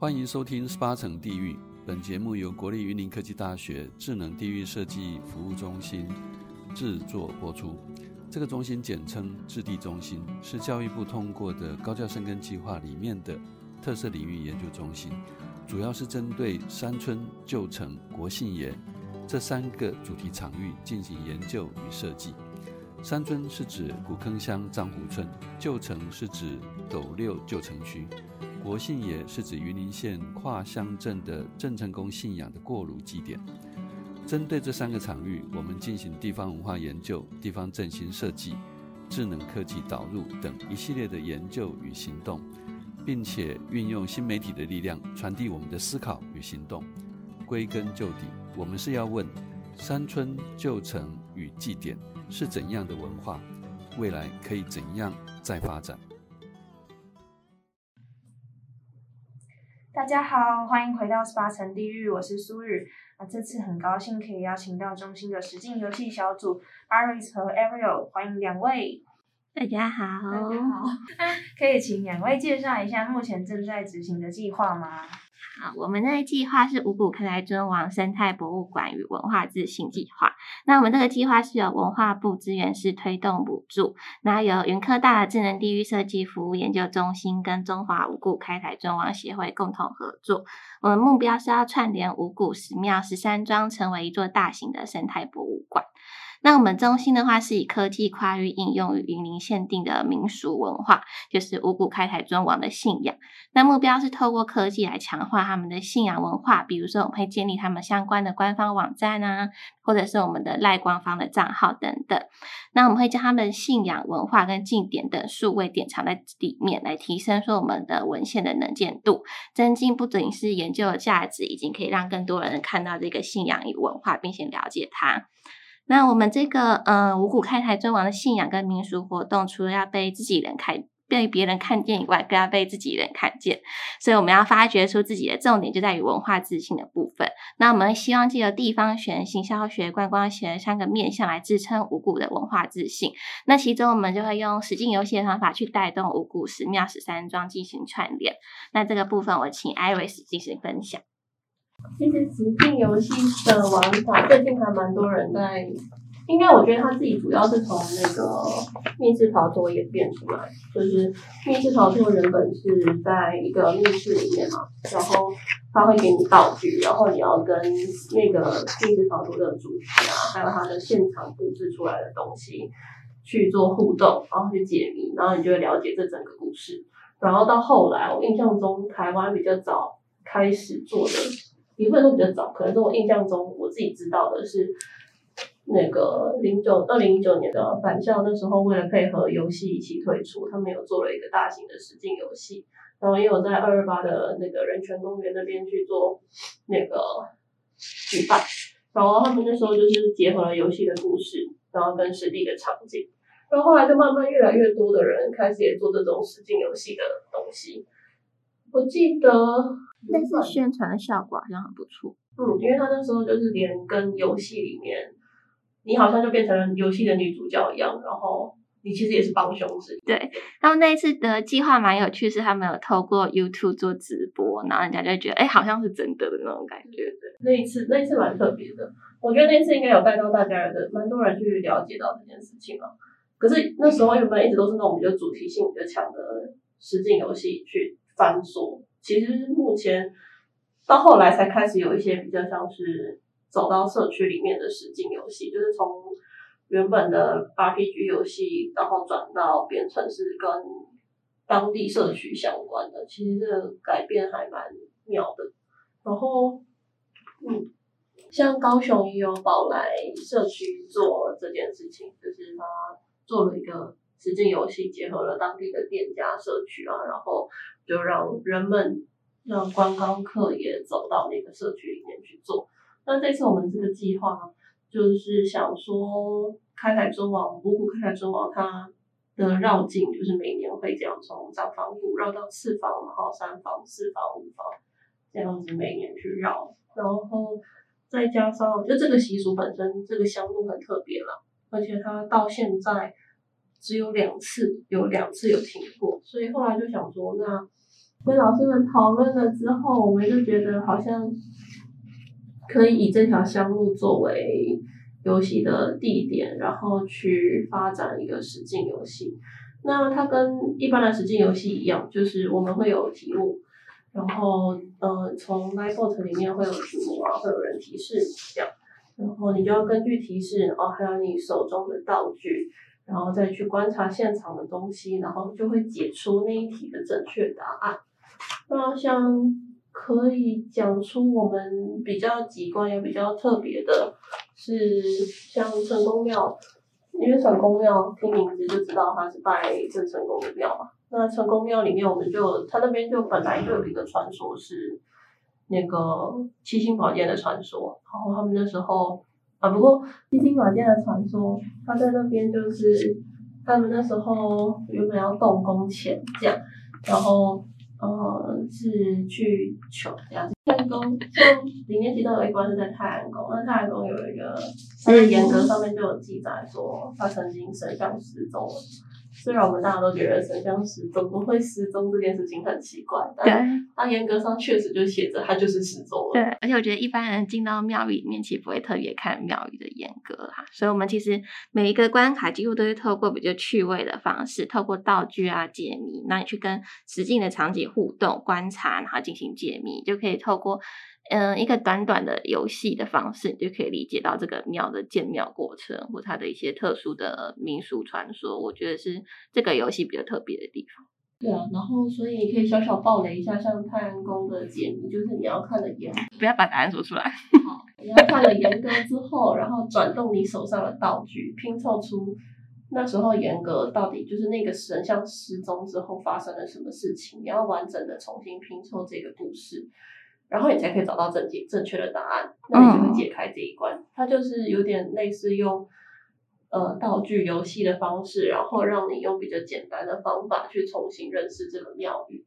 欢迎收听《十八层地狱》。本节目由国立云林科技大学智能地域设计服务中心制作播出。这个中心简称智地中心，是教育部通过的高教深耕计划里面的特色领域研究中心，主要是针对山村、旧城、国姓爷这三个主题场域进行研究与设计。山村是指古坑乡樟湖村，旧城是指斗六旧城区，国姓爷是指云林县跨乡镇的郑成功信仰的过炉祭典。针对这三个场域，我们进行地方文化研究、地方振兴设计、智能科技导入等一系列的研究与行动，并且运用新媒体的力量传递我们的思考与行动。归根究底，我们是要问：山村、旧城与祭典是怎样的文化？未来可以怎样再发展？大家好，欢迎回到十八层地狱，我是苏雨。那这次很高兴可以邀请到中心的实境游戏小组 Iris 和 Ariel，欢迎两位。大家好，大家好。那 可以请两位介绍一下目前正在执行的计划吗？好，我们的计划是五股开台尊王生态博物馆与文化自信计划。那我们这个计划是由文化部资源室推动补助，那由云科大的智能地域设计服务研究中心跟中华五股开台尊王协会共同合作。我们目标是要串联五股十庙十三庄，成为一座大型的生态博物馆。那我们中心的话是以科技跨域应用于云林限定的民俗文化，就是五股开台尊王的信仰。那目标是透过科技来强化他们的信仰文化，比如说我们会建立他们相关的官方网站啊，或者是我们的赖官方的账号等等。那我们会将他们信仰文化跟祭典等数位典藏在里面，来提升说我们的文献的能见度，增进不仅是研究的价值，已经可以让更多人看到这个信仰与文化，并且了解它。那我们这个呃五股开台尊王的信仰跟民俗活动，除了要被自己人看、被别人看见以外，更要被自己人看见。所以我们要发掘出自己的重点，就在于文化自信的部分。那我们希望借由地方学、行销学、观光学三个面向来支撑五股的文化自信。那其中我们就会用实境游戏的方法去带动五股十庙十三庄进行串联。那这个部分我请 Iris 进行分享。其实实境游戏的玩法最近还蛮多人在，应该我觉得他自己主要是从那个密室逃脱演变出来，就是密室逃脱原本是在一个密室里面嘛，然后他会给你道具，然后你要跟那个密室逃脱的主题啊，还有他的现场布置出来的东西去做互动，然后去解谜，然后你就会了解这整个故事。然后到后来，我印象中台湾比较早开始做的。一部分都比较早，可能是我印象中我自己知道的是，那个零九二零一九年的返校那时候，为了配合游戏一起推出，他们有做了一个大型的实境游戏，然后也有在二二八的那个人权公园那边去做那个举办，然后他们那时候就是结合了游戏的故事，然后跟实地的场景，然后后来就慢慢越来越多的人开始也做这种实境游戏的东西，我记得。那是宣传的效果好像很不错。嗯，因为他那时候就是连跟游戏里面，你好像就变成了游戏的女主角一样，然后你其实也是帮凶之一。对，他们那一次的计划蛮有趣，是他们有透过 YouTube 做直播，然后人家就会觉得，哎、欸，好像是真的的那种感觉。对，那一次那一次蛮特别的，我觉得那一次应该有带到大家的，蛮多人去了解到这件事情了。可是那时候原本一直都是那种比较主题性比较强的实景游戏去繁琐。其实目前到后来才开始有一些比较像是走到社区里面的实景游戏，就是从原本的 RPG 游戏，然后转到变成是跟当地社区相关的。其实这个改变还蛮妙的。然后，嗯，像高雄也有宝来社区做这件事情，就是他做了一个。实境游戏结合了当地的店家社区啊，然后就让人们让观光客也走到那个社区里面去做。那这次我们这个计划就是想说，开台尊王五谷开台尊王它的绕境就是每年会这样从长房谷绕到次房，然后三房、四房、五房这样子每年去绕，然后再加上就这个习俗本身这个项目很特别了，而且它到现在。只有两次，有两次有停过，所以后来就想说，那跟老师们讨论了之后，我们就觉得好像可以以这条香路作为游戏的地点，然后去发展一个实境游戏。那它跟一般的实境游戏一样，就是我们会有题目，然后呃，从 Livebot 里面会有题目啊，会有人提示这样，然后你就要根据提示，哦还有你手中的道具。然后再去观察现场的东西，然后就会解出那一题的正确答案。那像可以讲出我们比较极端也比较特别的是，像成功庙，因为成功庙听名字就知道它是拜郑成功的庙嘛。那成功庙里面，我们就它那边就本来就有一个传说，是那个七星宝剑的传说。然后他们那时候。啊，不过西京软件的传说，他在那边就是他们那时候原本要动工前这样，然后呃是去求这样。太阳宫像里面其中有一关是在太阳宫，那太阳宫有一个它的严格上面就有记载说，他曾经神像失踪了。虽然我们大家都觉得神像失踪不会失踪这件事情很奇怪，但它严格上确实就写着它就是失踪了。对，而且我觉得一般人进到庙宇里面，其实不会特别看庙宇的严格哈，所以我们其实每一个关卡几乎都是透过比较趣味的方式，透过道具啊解谜，那你去跟实境的场景互动观察，然后进行解谜，就可以透过。嗯，一个短短的游戏的方式，你就可以理解到这个庙的建庙过程，或它的一些特殊的民俗传说。我觉得是这个游戏比较特别的地方。对啊，然后所以你可以小小暴雷一下，像太阳宫的解谜，就是你要看的严，不要把答案说出来。好，你要看了严格之后，然后转动你手上的道具，拼凑出那时候严格到底就是那个神像失踪之后发生了什么事情，你要完整的重新拼凑这个故事。然后你才可以找到正解正确的答案，那你就会解开这一关。嗯、它就是有点类似用呃道具游戏的方式，然后让你用比较简单的方法去重新认识这个庙宇。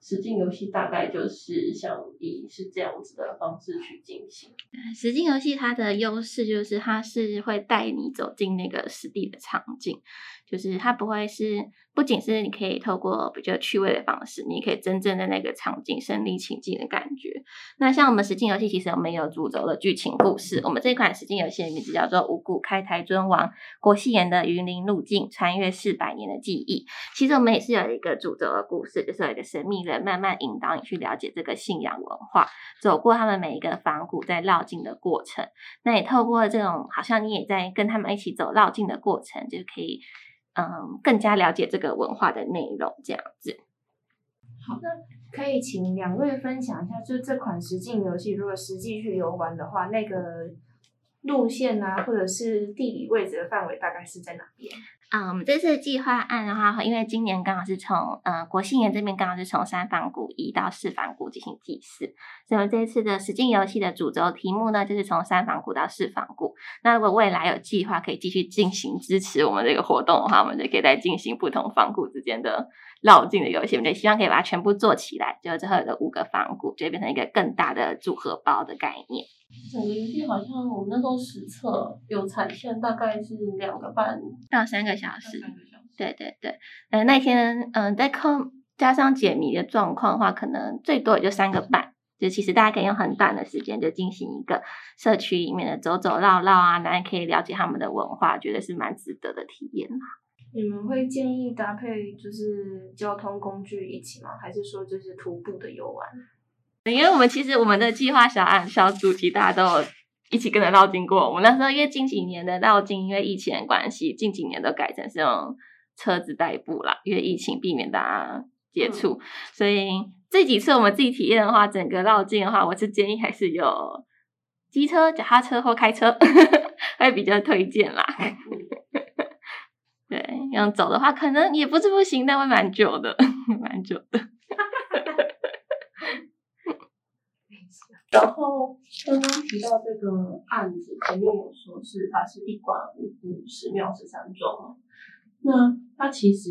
实境游戏大概就是像以是这样子的方式去进行。实境游戏它的优势就是它是会带你走进那个实地的场景，就是它不会是。不仅是你可以透过比较趣味的方式，你可以真正的那个场景身临其境的感觉。那像我们实境游戏，其实我们有主轴的剧情故事。我们这款实境游戏的名字叫做《五谷开台尊王国姓爷的云林路径穿越四百年的记忆》。其实我们也是有一个主轴的故事，就是有一个神秘人慢慢引导你去了解这个信仰文化，走过他们每一个仿古在绕境的过程。那也透过这种，好像你也在跟他们一起走绕境的过程，就可以。嗯，更加了解这个文化的内容，这样子。好，那可以请两位分享一下，就这款实境游戏，如果实际去游玩的话，那个路线啊，或者是地理位置的范围，大概是在哪边？啊，我们这次计划案的话，因为今年刚好是从呃国姓爷这边刚好是从三反谷移到四反谷进行祭祀，所以我们这次的实境游戏的主轴题目呢，就是从三反谷到四反谷。那如果未来有计划可以继续进行支持我们这个活动的话，我们就可以再进行不同反谷之间的绕境的游戏。我们就希望可以把它全部做起来，就最后有五个反谷，就变成一个更大的组合包的概念。整个游戏好像我们那时候实测有踩线，大概是两个半到三个小时。对对对，呃，那天嗯、呃，再扣加上解谜的状况的话，可能最多也就三个半。就其实大家可以用很短的时间就进行一个社区里面的走走绕绕啊，然后可以了解他们的文化，觉得是蛮值得的体验。你们会建议搭配就是交通工具一起吗？还是说就是徒步的游玩？因为我们其实我们的计划小案小组，其实大家都有一起跟着绕经过。我们那时候因为近几年的绕境，因为疫情的关系，近几年都改成是用车子代步啦，因为疫情避免大家接触，嗯、所以这几次我们自己体验的话，整个绕境的话，我是建议还是有机车、脚踏车或开车，会比较推荐啦。对，用走的话可能也不是不行，但会蛮久的，蛮久的。然后刚刚提到这个案子，前面有说是它是一馆五谷十庙十三庄，那它其实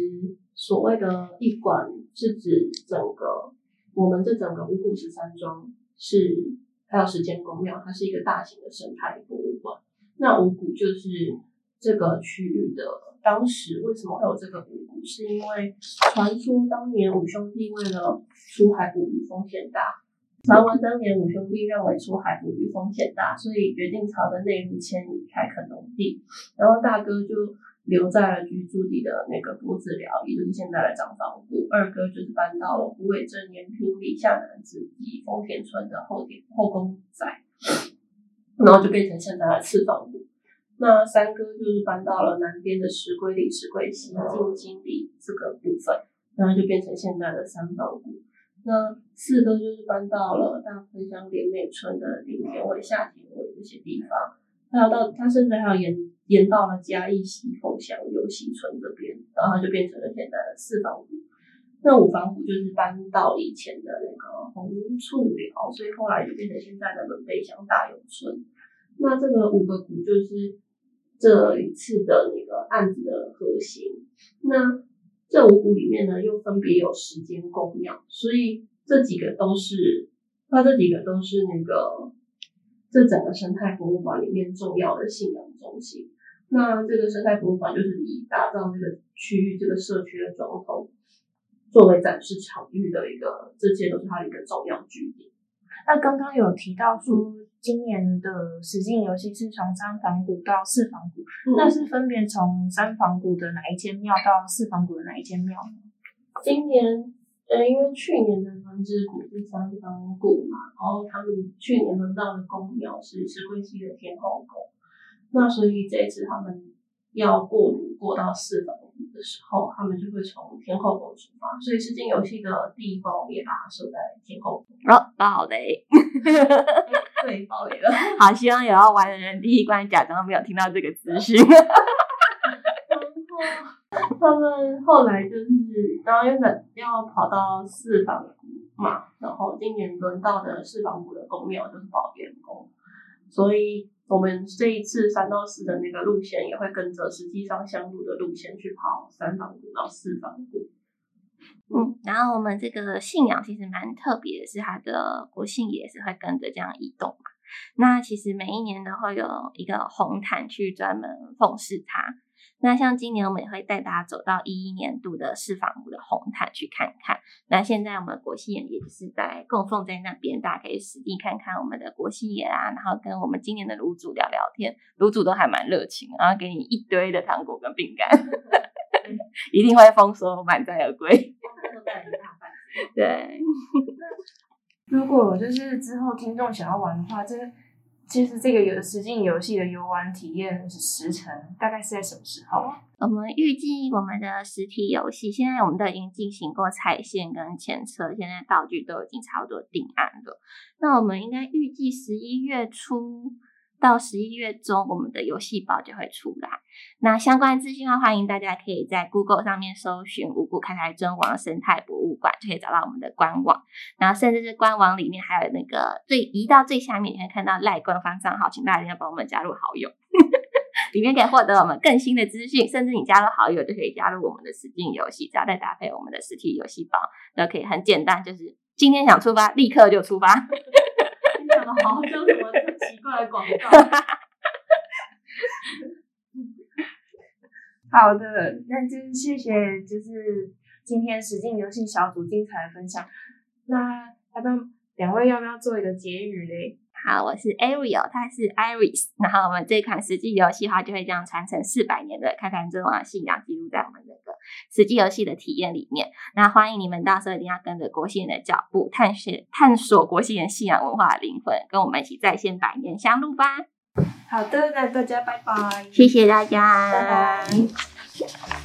所谓的一馆是指整个我们这整个五谷十三庄是还有十间公庙，它是一个大型的生态博物馆。那五谷就是这个区域的当时为什么会有这个五谷，是因为传说当年五兄弟为了出海捕鱼风险大，传闻当年五兄弟认为出海捕鱼风险大，所以决定朝着内陆迁移开垦农地，然后大哥就留在了居住地的那个脖子寮，也就是现在的长房谷，二哥就是搬到了虎尾镇延平里下南子及丰田村的后田后宫宅，然后就变成现在的次房谷。那三哥就是搬到了南边的石龟里、石龟溪、进金里这个部分，然后就变成现在的三方谷。那四个就是搬到了大分乡联美村的林田尾、下田尾这些地方，还有到他甚至还有延延到了嘉义溪凤乡游溪村这边，然后就变成了现在的四房谷。那五房谷就是搬到以前的那个红醋寮，所以后来就变成现在的仑背乡大勇村。那这个五个谷就是。这一次的那个案子的核心，那这五谷里面呢，又分别有时间供庙，所以这几个都是，它这几个都是那个这整个生态博物馆里面重要的信仰中心。那这个生态博物馆就是以打造这个区域、这个社区的庄头作为展示场域的一个，这些都是它的一个重要据点。那刚刚有提到说，今年的实境游戏是从三房谷到四房谷，嗯、那是分别从三房谷的哪一间庙到四房谷的哪一间庙呢？今年，呃，因为去年的轮值谷是三房谷嘛，然后他们去年轮到的宫庙是石龟溪的天后宫，那所以这一次他们要过炉过到四房谷的时候，他们就会从天后宫出发，所以实境游戏的地方我们也把它设在天后宫。哦，好的。对，爆雷了。好，希望有要玩的人第一关假装没有听到这个资讯。然 后他们后来就是，然后原本要跑到四房谷嘛，然后今年轮到的四房谷的宫庙就是宝元宫，所以我们这一次三到四的那个路线也会跟着实际上相路的路线去跑三房谷到四房谷。嗯，然后我们这个信仰其实蛮特别的，是它的国姓也是会跟着这样移动嘛。那其实每一年都会有一个红毯去专门奉祀它。那像今年我们也会带大家走到一一年度的四房屋的红毯去看看。那现在我们国姓爷也是在供奉在那边，大家可以实地看看我们的国姓爷啊，然后跟我们今年的炉主聊聊天，炉主都还蛮热情，然后给你一堆的糖果跟饼干，一定会丰收满载而归。对，如果就是之后听众想要玩的话，这其实这个有实境游戏的游玩体验是时程，大概是在什么时候？我们预计我们的实体游戏现在我们都已经进行过踩线跟前车，现在道具都已经差不多定案了。那我们应该预计十一月初。到十一月中，我们的游戏包就会出来。那相关资讯的话，欢迎大家可以在 Google 上面搜寻“五谷开台尊王生态博物馆”，就可以找到我们的官网。然后，甚至是官网里面还有那个最移到最下面，你会看到赖官方账号，请大家要帮我们加入好友，里面可以获得我们更新的资讯。甚至你加入好友就可以加入我们的实境游戏，只要再搭配我们的实体游戏包，都可以很简单，就是今天想出发，立刻就出发。你讲的好，就什么 奇怪的广告。好的，那就是谢谢，就是今天实境游戏小组精彩的分享。那他们两位要不要做一个结语嘞？好，我是 Ariel，他是 Iris，然后我们这款实际游戏的话，就会这样传承四百年的开台尊王信仰，记录在实际游戏的体验里面。那欢迎你们到时候一定要跟着国姓人的脚步，探寻探索国姓人信仰文化的灵魂，跟我们一起在线百年相路吧。好的，那大家拜拜，谢谢大家，拜拜。